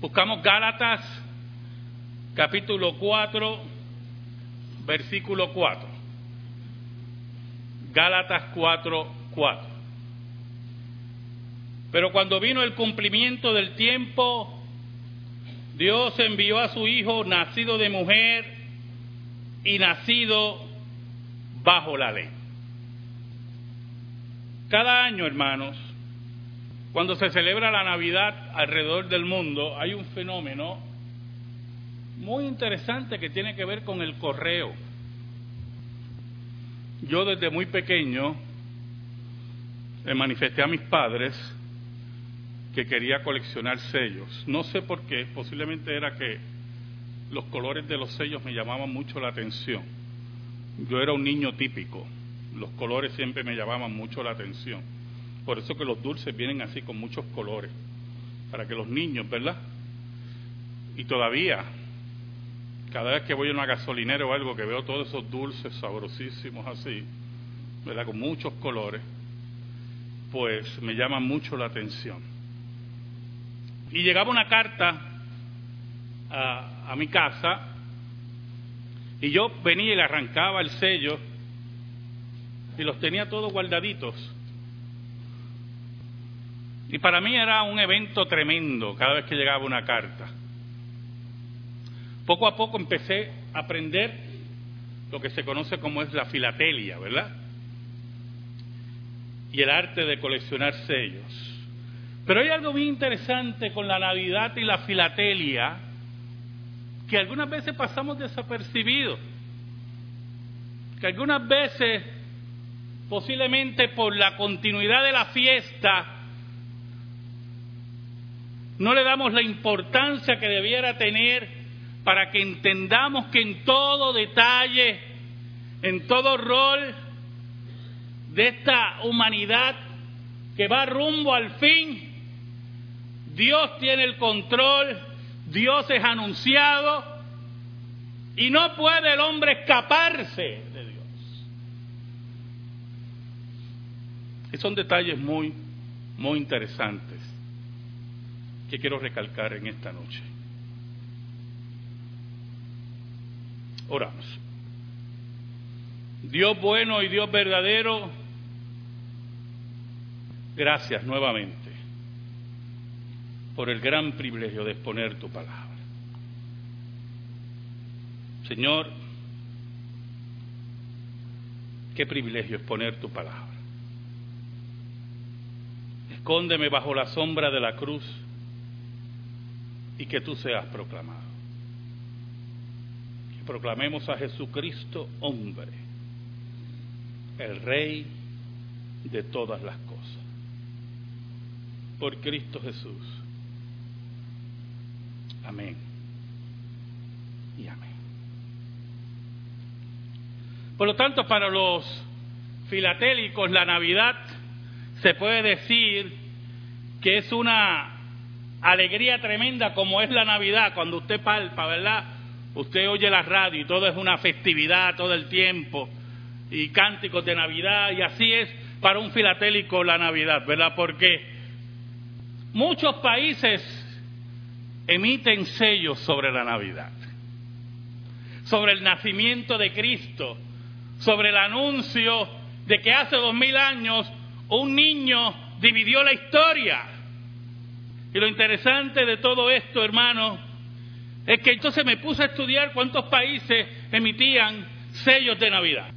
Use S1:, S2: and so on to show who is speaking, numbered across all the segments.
S1: Buscamos Gálatas capítulo 4, versículo 4. Gálatas 4, 4. Pero cuando vino el cumplimiento del tiempo, Dios envió a su Hijo nacido de mujer y nacido bajo la ley. Cada año, hermanos, cuando se celebra la Navidad alrededor del mundo, hay un fenómeno muy interesante que tiene que ver con el correo. Yo desde muy pequeño le manifesté a mis padres que quería coleccionar sellos. No sé por qué, posiblemente era que los colores de los sellos me llamaban mucho la atención. Yo era un niño típico, los colores siempre me llamaban mucho la atención. Por eso que los dulces vienen así con muchos colores, para que los niños, ¿verdad? Y todavía, cada vez que voy a una gasolinera o algo que veo todos esos dulces sabrosísimos así, ¿verdad? Con muchos colores, pues me llama mucho la atención. Y llegaba una carta a, a mi casa y yo venía y le arrancaba el sello y los tenía todos guardaditos. Y para mí era un evento tremendo cada vez que llegaba una carta. Poco a poco empecé a aprender lo que se conoce como es la filatelia, ¿verdad? Y el arte de coleccionar sellos. Pero hay algo muy interesante con la Navidad y la filatelia que algunas veces pasamos desapercibidos. Que algunas veces posiblemente por la continuidad de la fiesta, no le damos la importancia que debiera tener para que entendamos que en todo detalle, en todo rol de esta humanidad que va rumbo al fin, Dios tiene el control, Dios es anunciado y no puede el hombre escaparse Y son detalles muy, muy interesantes que quiero recalcar en esta noche. Oramos. Dios bueno y Dios verdadero, gracias nuevamente por el gran privilegio de exponer tu palabra. Señor, qué privilegio exponer tu palabra. Escóndeme bajo la sombra de la cruz y que tú seas proclamado. Proclamemos a Jesucristo hombre, el Rey de todas las cosas. Por Cristo Jesús. Amén. Y amén. Por lo tanto, para los filatélicos, la Navidad se puede decir que es una alegría tremenda como es la Navidad, cuando usted palpa, ¿verdad? Usted oye la radio y todo es una festividad todo el tiempo, y cánticos de Navidad, y así es para un filatélico la Navidad, ¿verdad? Porque muchos países emiten sellos sobre la Navidad, sobre el nacimiento de Cristo, sobre el anuncio de que hace dos mil años un niño dividió la historia. Y lo interesante de todo esto, hermano, es que entonces me puse a estudiar cuántos países emitían sellos de Navidad.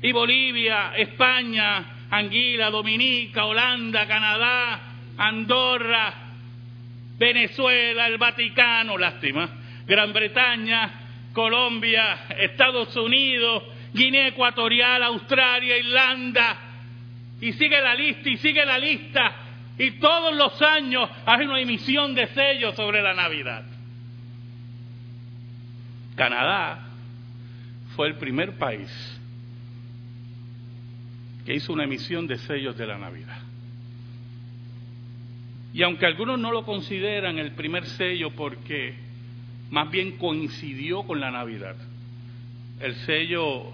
S1: Y Bolivia, España, Anguila, Dominica, Holanda, Canadá, Andorra, Venezuela, el Vaticano, lástima, Gran Bretaña, Colombia, Estados Unidos, Guinea Ecuatorial, Australia, Irlanda, y sigue la lista y sigue la lista. Y todos los años hay una emisión de sellos sobre la Navidad. Canadá fue el primer país que hizo una emisión de sellos de la Navidad. Y aunque algunos no lo consideran el primer sello porque más bien coincidió con la Navidad, el sello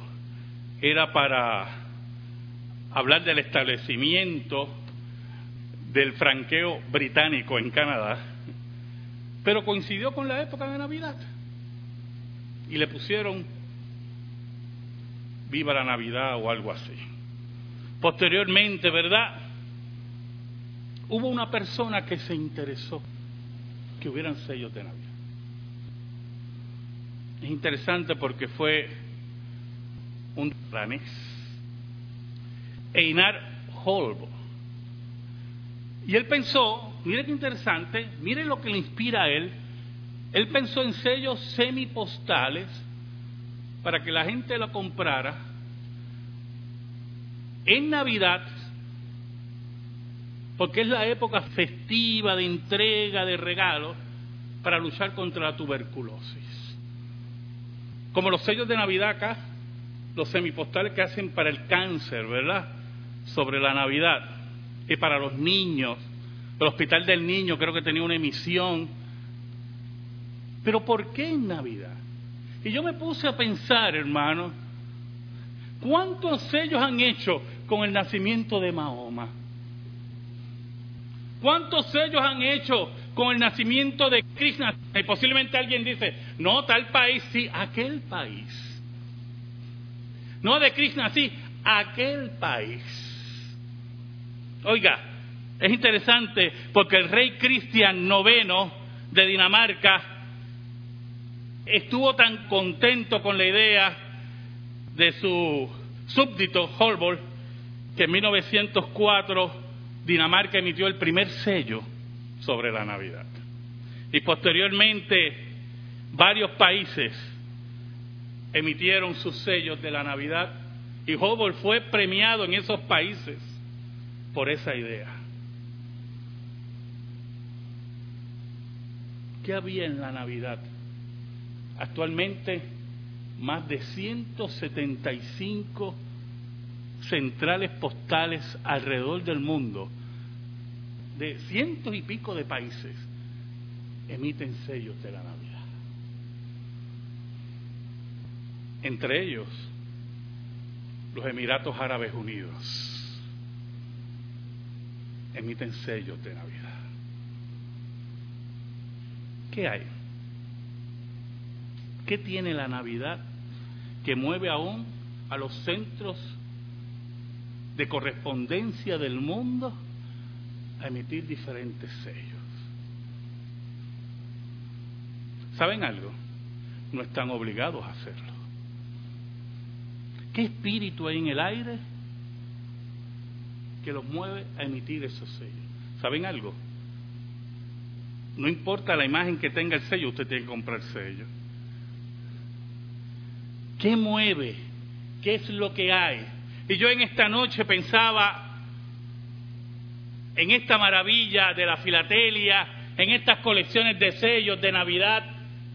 S1: era para hablar del establecimiento del franqueo británico en Canadá, pero coincidió con la época de Navidad. Y le pusieron Viva la Navidad o algo así. Posteriormente, ¿verdad? Hubo una persona que se interesó que hubieran sellos de Navidad. Es interesante porque fue un danés, Einar Holbo. Y él pensó, mire qué interesante, mire lo que le inspira a él. Él pensó en sellos semipostales para que la gente lo comprara en Navidad, porque es la época festiva de entrega de regalos para luchar contra la tuberculosis. Como los sellos de Navidad acá, los semipostales que hacen para el cáncer, ¿verdad? Sobre la Navidad y para los niños. El Hospital del Niño creo que tenía una emisión. Pero ¿por qué en Navidad? Y yo me puse a pensar, hermano, ¿cuántos sellos han hecho con el nacimiento de Mahoma? ¿Cuántos sellos han hecho con el nacimiento de Krishna? Y posiblemente alguien dice, no, tal país, sí, aquel país. No de Krishna, sí, aquel país. Oiga, es interesante porque el rey Cristian IX de Dinamarca estuvo tan contento con la idea de su súbdito Holborn que en 1904 Dinamarca emitió el primer sello sobre la Navidad. Y posteriormente varios países emitieron sus sellos de la Navidad y Holborn fue premiado en esos países por esa idea. ¿Qué había en la Navidad? Actualmente, más de 175 centrales postales alrededor del mundo, de cientos y pico de países, emiten sellos de la Navidad. Entre ellos, los Emiratos Árabes Unidos emiten sellos de Navidad. ¿Qué hay? ¿Qué tiene la Navidad que mueve aún a los centros de correspondencia del mundo a emitir diferentes sellos? ¿Saben algo? No están obligados a hacerlo. ¿Qué espíritu hay en el aire que los mueve a emitir esos sellos? ¿Saben algo? No importa la imagen que tenga el sello, usted tiene que comprar el sello. ¿Qué mueve? ¿Qué es lo que hay? Y yo en esta noche pensaba en esta maravilla de la filatelia, en estas colecciones de sellos de Navidad,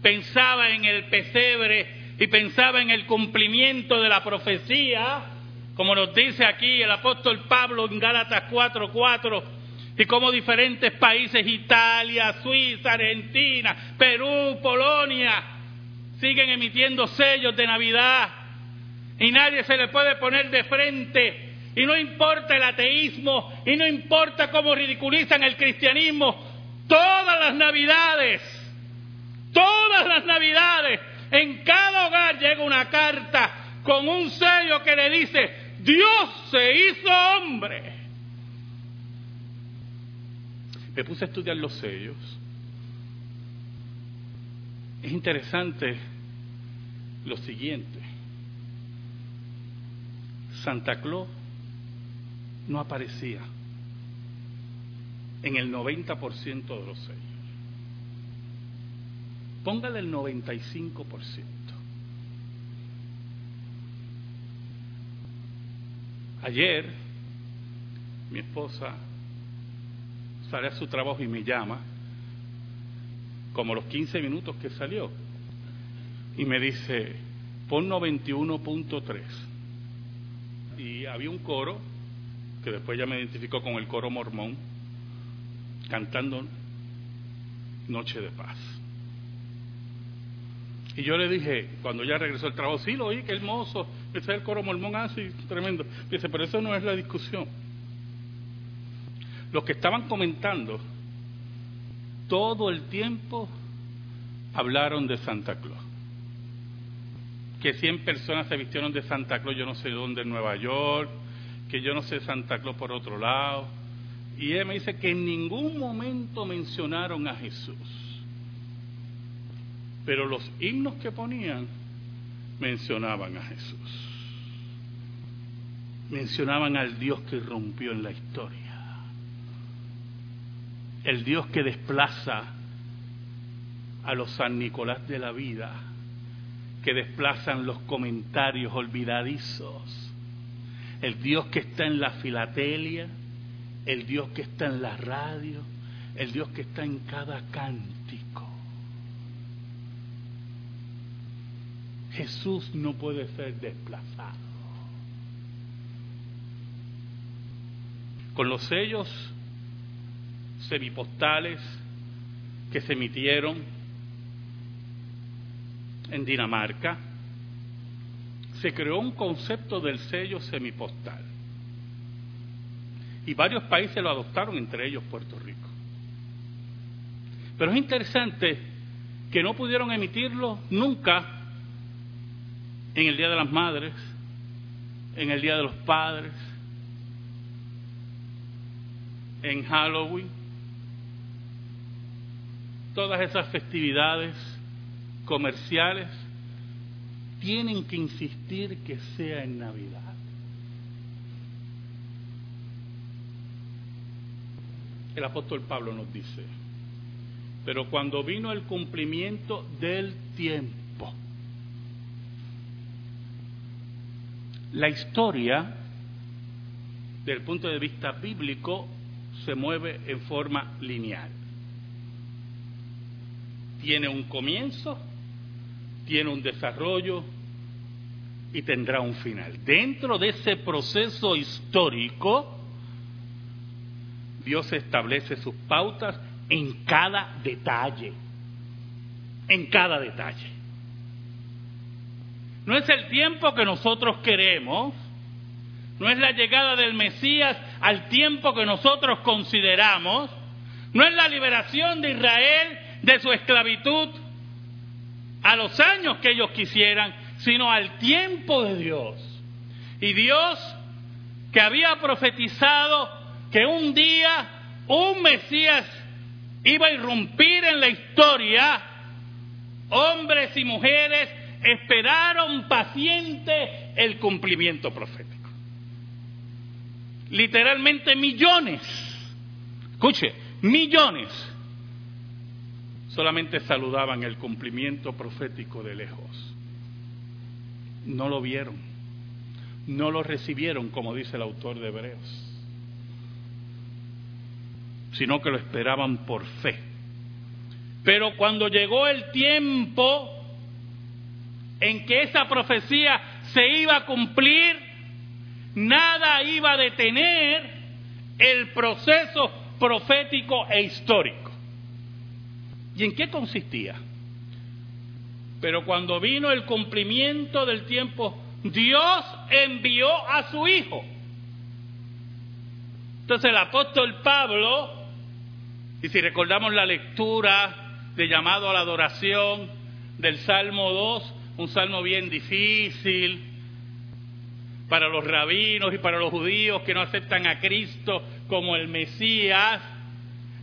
S1: pensaba en el pesebre y pensaba en el cumplimiento de la profecía, como nos dice aquí el apóstol Pablo en Gálatas 4:4, y como diferentes países, Italia, Suiza, Argentina, Perú, Polonia, siguen emitiendo sellos de Navidad y nadie se le puede poner de frente. Y no importa el ateísmo y no importa cómo ridiculizan el cristianismo, todas las navidades, todas las navidades, en cada hogar llega una carta con un sello que le dice, Dios se hizo hombre. Me puse a estudiar los sellos. Es interesante lo siguiente. Santa Claus no aparecía en el 90% de los sellos. Póngale el 95%. Ayer mi esposa sale a su trabajo y me llama, como los 15 minutos que salió, y me dice, pon 91.3. Y había un coro, que después ya me identificó con el coro mormón, cantando Noche de Paz. Y yo le dije, cuando ya regresó al trabajo, sí, lo oí, qué hermoso, ese es el coro mormón así, ah, tremendo. Dice, pero eso no es la discusión. Los que estaban comentando todo el tiempo hablaron de Santa Claus. Que 100 personas se vistieron de Santa Claus, yo no sé dónde, en Nueva York, que yo no sé Santa Claus por otro lado. Y él me dice que en ningún momento mencionaron a Jesús. Pero los himnos que ponían mencionaban a Jesús. Mencionaban al Dios que rompió en la historia. El Dios que desplaza a los San Nicolás de la vida, que desplazan los comentarios olvidadizos. El Dios que está en la filatelia, el Dios que está en la radio, el Dios que está en cada cántico. Jesús no puede ser desplazado. Con los sellos semipostales que se emitieron en Dinamarca, se creó un concepto del sello semipostal. Y varios países lo adoptaron, entre ellos Puerto Rico. Pero es interesante que no pudieron emitirlo nunca en el Día de las Madres, en el Día de los Padres, en Halloween, todas esas festividades comerciales tienen que insistir que sea en Navidad. El apóstol Pablo nos dice, pero cuando vino el cumplimiento del tiempo, La historia, desde el punto de vista bíblico, se mueve en forma lineal. Tiene un comienzo, tiene un desarrollo y tendrá un final. Dentro de ese proceso histórico, Dios establece sus pautas en cada detalle, en cada detalle. No es el tiempo que nosotros queremos, no es la llegada del Mesías al tiempo que nosotros consideramos, no es la liberación de Israel de su esclavitud a los años que ellos quisieran, sino al tiempo de Dios. Y Dios que había profetizado que un día un Mesías iba a irrumpir en la historia, hombres y mujeres esperaron paciente el cumplimiento profético. Literalmente millones, escuche, millones solamente saludaban el cumplimiento profético de lejos. No lo vieron, no lo recibieron como dice el autor de Hebreos, sino que lo esperaban por fe. Pero cuando llegó el tiempo en que esa profecía se iba a cumplir, nada iba a detener el proceso profético e histórico. ¿Y en qué consistía? Pero cuando vino el cumplimiento del tiempo, Dios envió a su Hijo. Entonces el apóstol Pablo, y si recordamos la lectura de llamado a la adoración del Salmo 2, un salmo bien difícil para los rabinos y para los judíos que no aceptan a Cristo como el Mesías.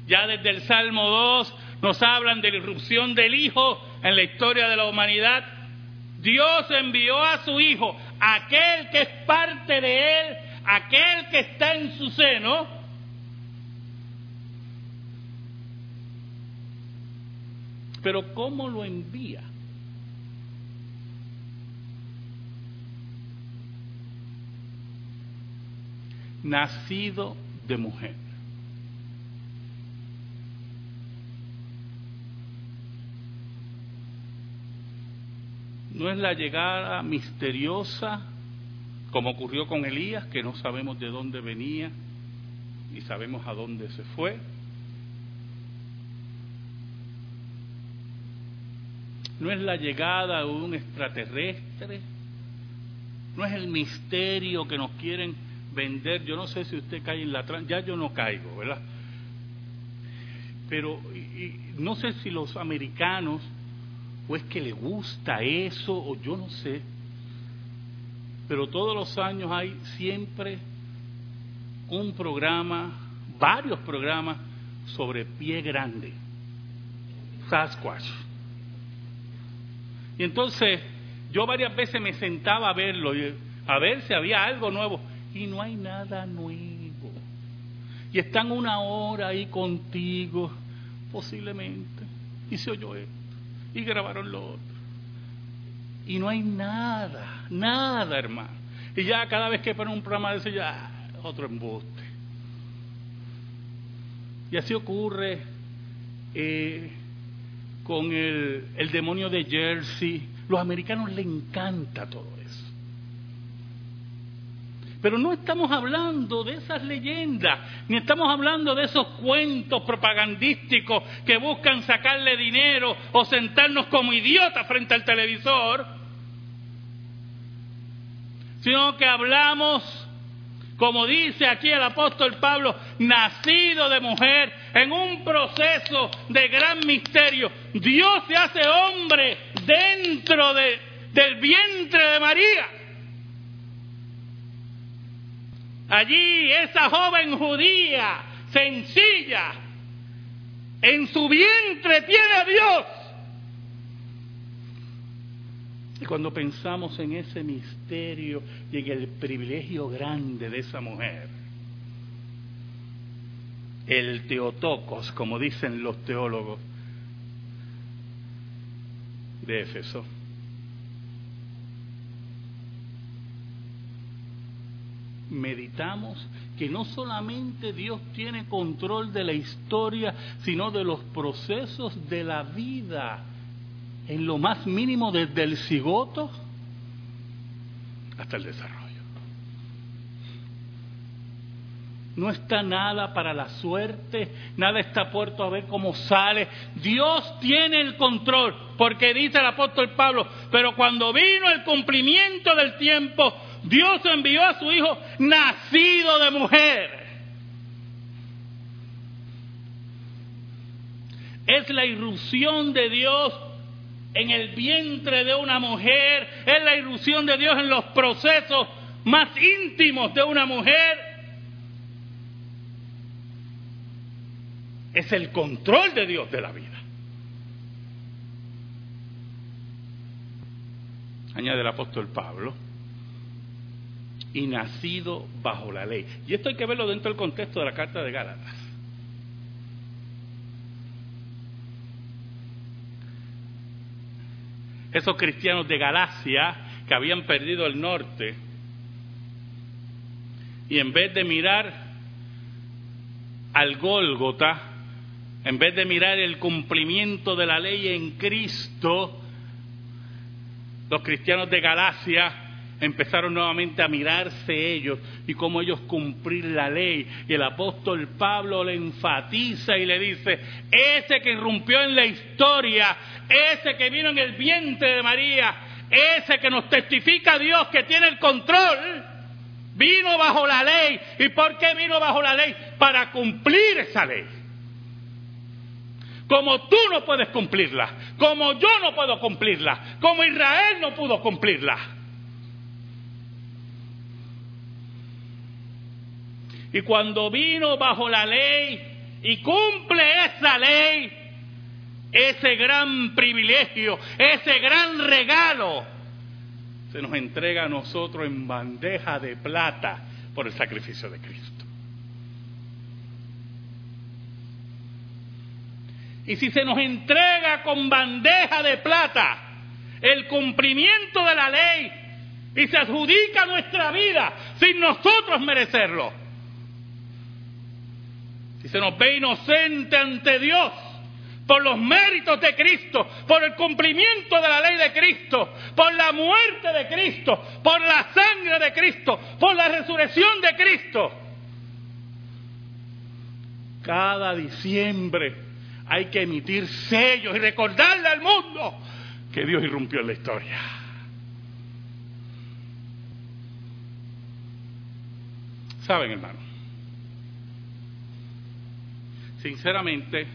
S1: Ya desde el Salmo 2 nos hablan de la irrupción del Hijo en la historia de la humanidad. Dios envió a su Hijo, aquel que es parte de Él, aquel que está en su seno, pero ¿cómo lo envía? Nacido de mujer. No es la llegada misteriosa como ocurrió con Elías, que no sabemos de dónde venía y sabemos a dónde se fue. No es la llegada de un extraterrestre, no es el misterio que nos quieren vender, yo no sé si usted cae en la trampa, ya yo no caigo, ¿verdad? Pero no sé si los americanos o es que le gusta eso, o yo no sé. Pero todos los años hay siempre un programa, varios programas sobre pie grande, Sasquatch. Y entonces yo varias veces me sentaba a verlo, a ver si había algo nuevo, y no hay nada nuevo. Y están una hora ahí contigo, posiblemente, y se oyó esto, y grabaron lo otro. Y no hay nada, nada, hermano. Y ya cada vez que ponen un programa de ese, ya otro embuste. Y así ocurre eh, con el, el demonio de Jersey. Los americanos les encanta todo eso. Pero no estamos hablando de esas leyendas, ni estamos hablando de esos cuentos propagandísticos que buscan sacarle dinero o sentarnos como idiotas frente al televisor, sino que hablamos como dice aquí el apóstol Pablo, nacido de mujer, en un proceso de gran misterio. Dios se hace hombre dentro de, del vientre de María. Allí esa joven judía, sencilla, en su vientre tiene a Dios. Y cuando pensamos en ese misterio y en el privilegio grande de esa mujer, el teotocos, como dicen los teólogos de Éfeso, meditamos que no solamente Dios tiene control de la historia, sino de los procesos de la vida en lo más mínimo desde el cigoto hasta el desarrollo. No está nada para la suerte, nada está puerto a ver cómo sale. Dios tiene el control, porque dice el apóstol Pablo, pero cuando vino el cumplimiento del tiempo, Dios envió a su hijo nacido de mujer. Es la irrupción de Dios en el vientre de una mujer, es la ilusión de Dios en los procesos más íntimos de una mujer. Es el control de Dios de la vida. Añade el apóstol Pablo. Y nacido bajo la ley. Y esto hay que verlo dentro del contexto de la carta de Gálatas. esos cristianos de Galacia que habían perdido el norte, y en vez de mirar al Gólgota, en vez de mirar el cumplimiento de la ley en Cristo, los cristianos de Galacia empezaron nuevamente a mirarse ellos y cómo ellos cumplir la ley. Y el apóstol Pablo le enfatiza y le dice, ese que irrumpió en la historia, ese que vino en el vientre de María, ese que nos testifica a Dios que tiene el control, vino bajo la ley. ¿Y por qué vino bajo la ley? Para cumplir esa ley. Como tú no puedes cumplirla, como yo no puedo cumplirla, como Israel no pudo cumplirla. Y cuando vino bajo la ley y cumple esa ley, ese gran privilegio, ese gran regalo, se nos entrega a nosotros en bandeja de plata por el sacrificio de Cristo. Y si se nos entrega con bandeja de plata el cumplimiento de la ley y se adjudica nuestra vida sin nosotros merecerlo, y se nos ve inocente ante Dios por los méritos de Cristo, por el cumplimiento de la ley de Cristo, por la muerte de Cristo, por la sangre de Cristo, por la resurrección de Cristo. Cada diciembre hay que emitir sellos y recordarle al mundo que Dios irrumpió en la historia. ¿Saben, hermano? Sinceramente,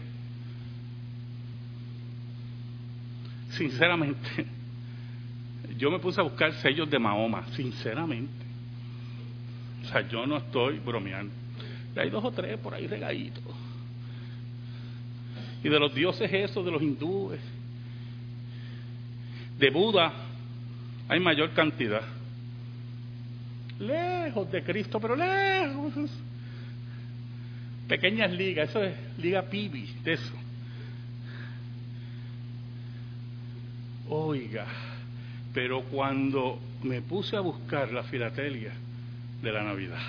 S1: sinceramente, yo me puse a buscar sellos de Mahoma, sinceramente. O sea, yo no estoy bromeando. Hay dos o tres por ahí regaditos. Y de los dioses esos, de los hindúes, de Buda, hay mayor cantidad. Lejos de Cristo, pero lejos. Pequeñas ligas, eso es liga pibi, de eso. Oiga, pero cuando me puse a buscar la filatelia de la Navidad,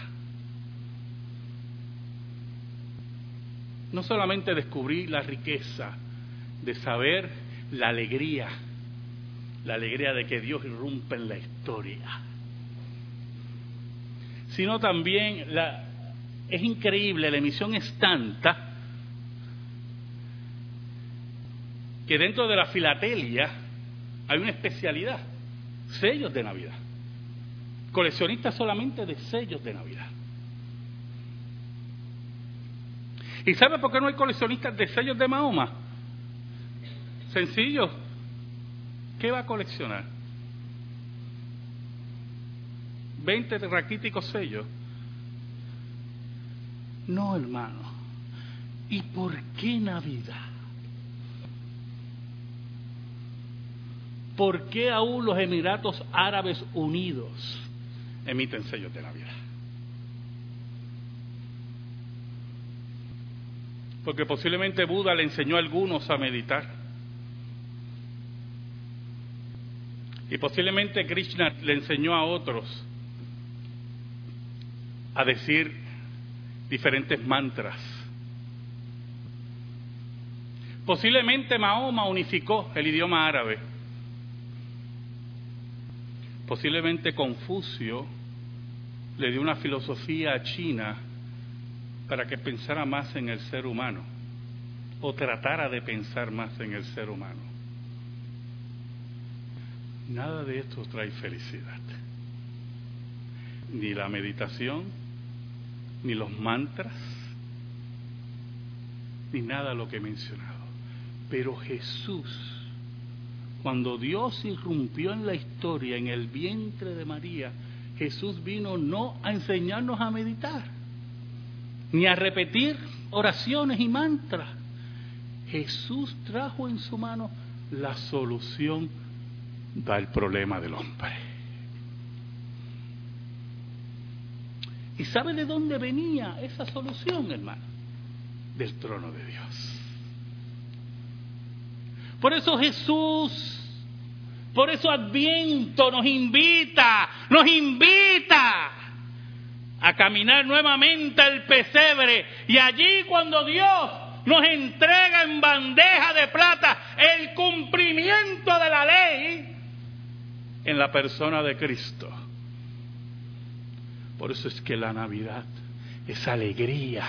S1: no solamente descubrí la riqueza de saber la alegría, la alegría de que Dios irrumpe en la historia, sino también la, es increíble, la emisión es tanta que dentro de la filatelia hay una especialidad, sellos de Navidad. Coleccionistas solamente de sellos de Navidad. ¿Y sabe por qué no hay coleccionistas de sellos de Mahoma? Sencillo. ¿Qué va a coleccionar? 20 raquíticos sellos. No, hermano. ¿Y por qué Navidad? ¿Por qué aún los Emiratos Árabes Unidos emiten sellos de Navidad? Porque posiblemente Buda le enseñó a algunos a meditar. Y posiblemente Krishna le enseñó a otros a decir diferentes mantras. Posiblemente Mahoma unificó el idioma árabe. Posiblemente Confucio le dio una filosofía china para que pensara más en el ser humano o tratara de pensar más en el ser humano. Nada de esto trae felicidad. Ni la meditación, ni los mantras, ni nada de lo que he mencionado. Pero Jesús, cuando Dios irrumpió en la historia, en el vientre de María, Jesús vino no a enseñarnos a meditar, ni a repetir oraciones y mantras. Jesús trajo en su mano la solución del problema del hombre. ¿Y sabe de dónde venía esa solución, hermano? Del trono de Dios. Por eso Jesús, por eso Adviento nos invita, nos invita a caminar nuevamente al pesebre y allí cuando Dios nos entrega en bandeja de plata el cumplimiento de la ley en la persona de Cristo por eso es que la Navidad es alegría,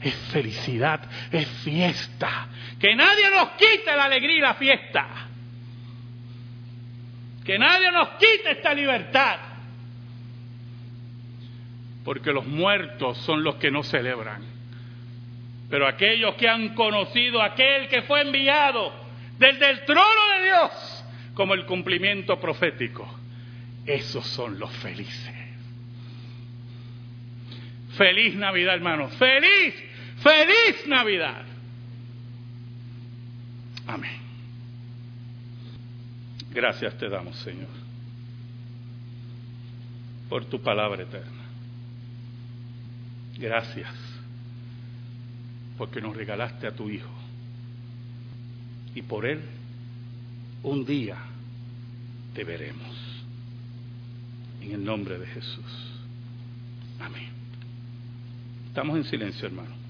S1: es felicidad, es fiesta. Que nadie nos quite la alegría y la fiesta. Que nadie nos quite esta libertad. Porque los muertos son los que no celebran. Pero aquellos que han conocido a aquel que fue enviado desde el trono de Dios como el cumplimiento profético, esos son los felices. Feliz Navidad, hermano. Feliz, feliz Navidad. Amén. Gracias te damos, Señor, por tu palabra eterna. Gracias porque nos regalaste a tu Hijo. Y por Él un día te veremos. En el nombre de Jesús. Amén. Estamos en silencio, hermano.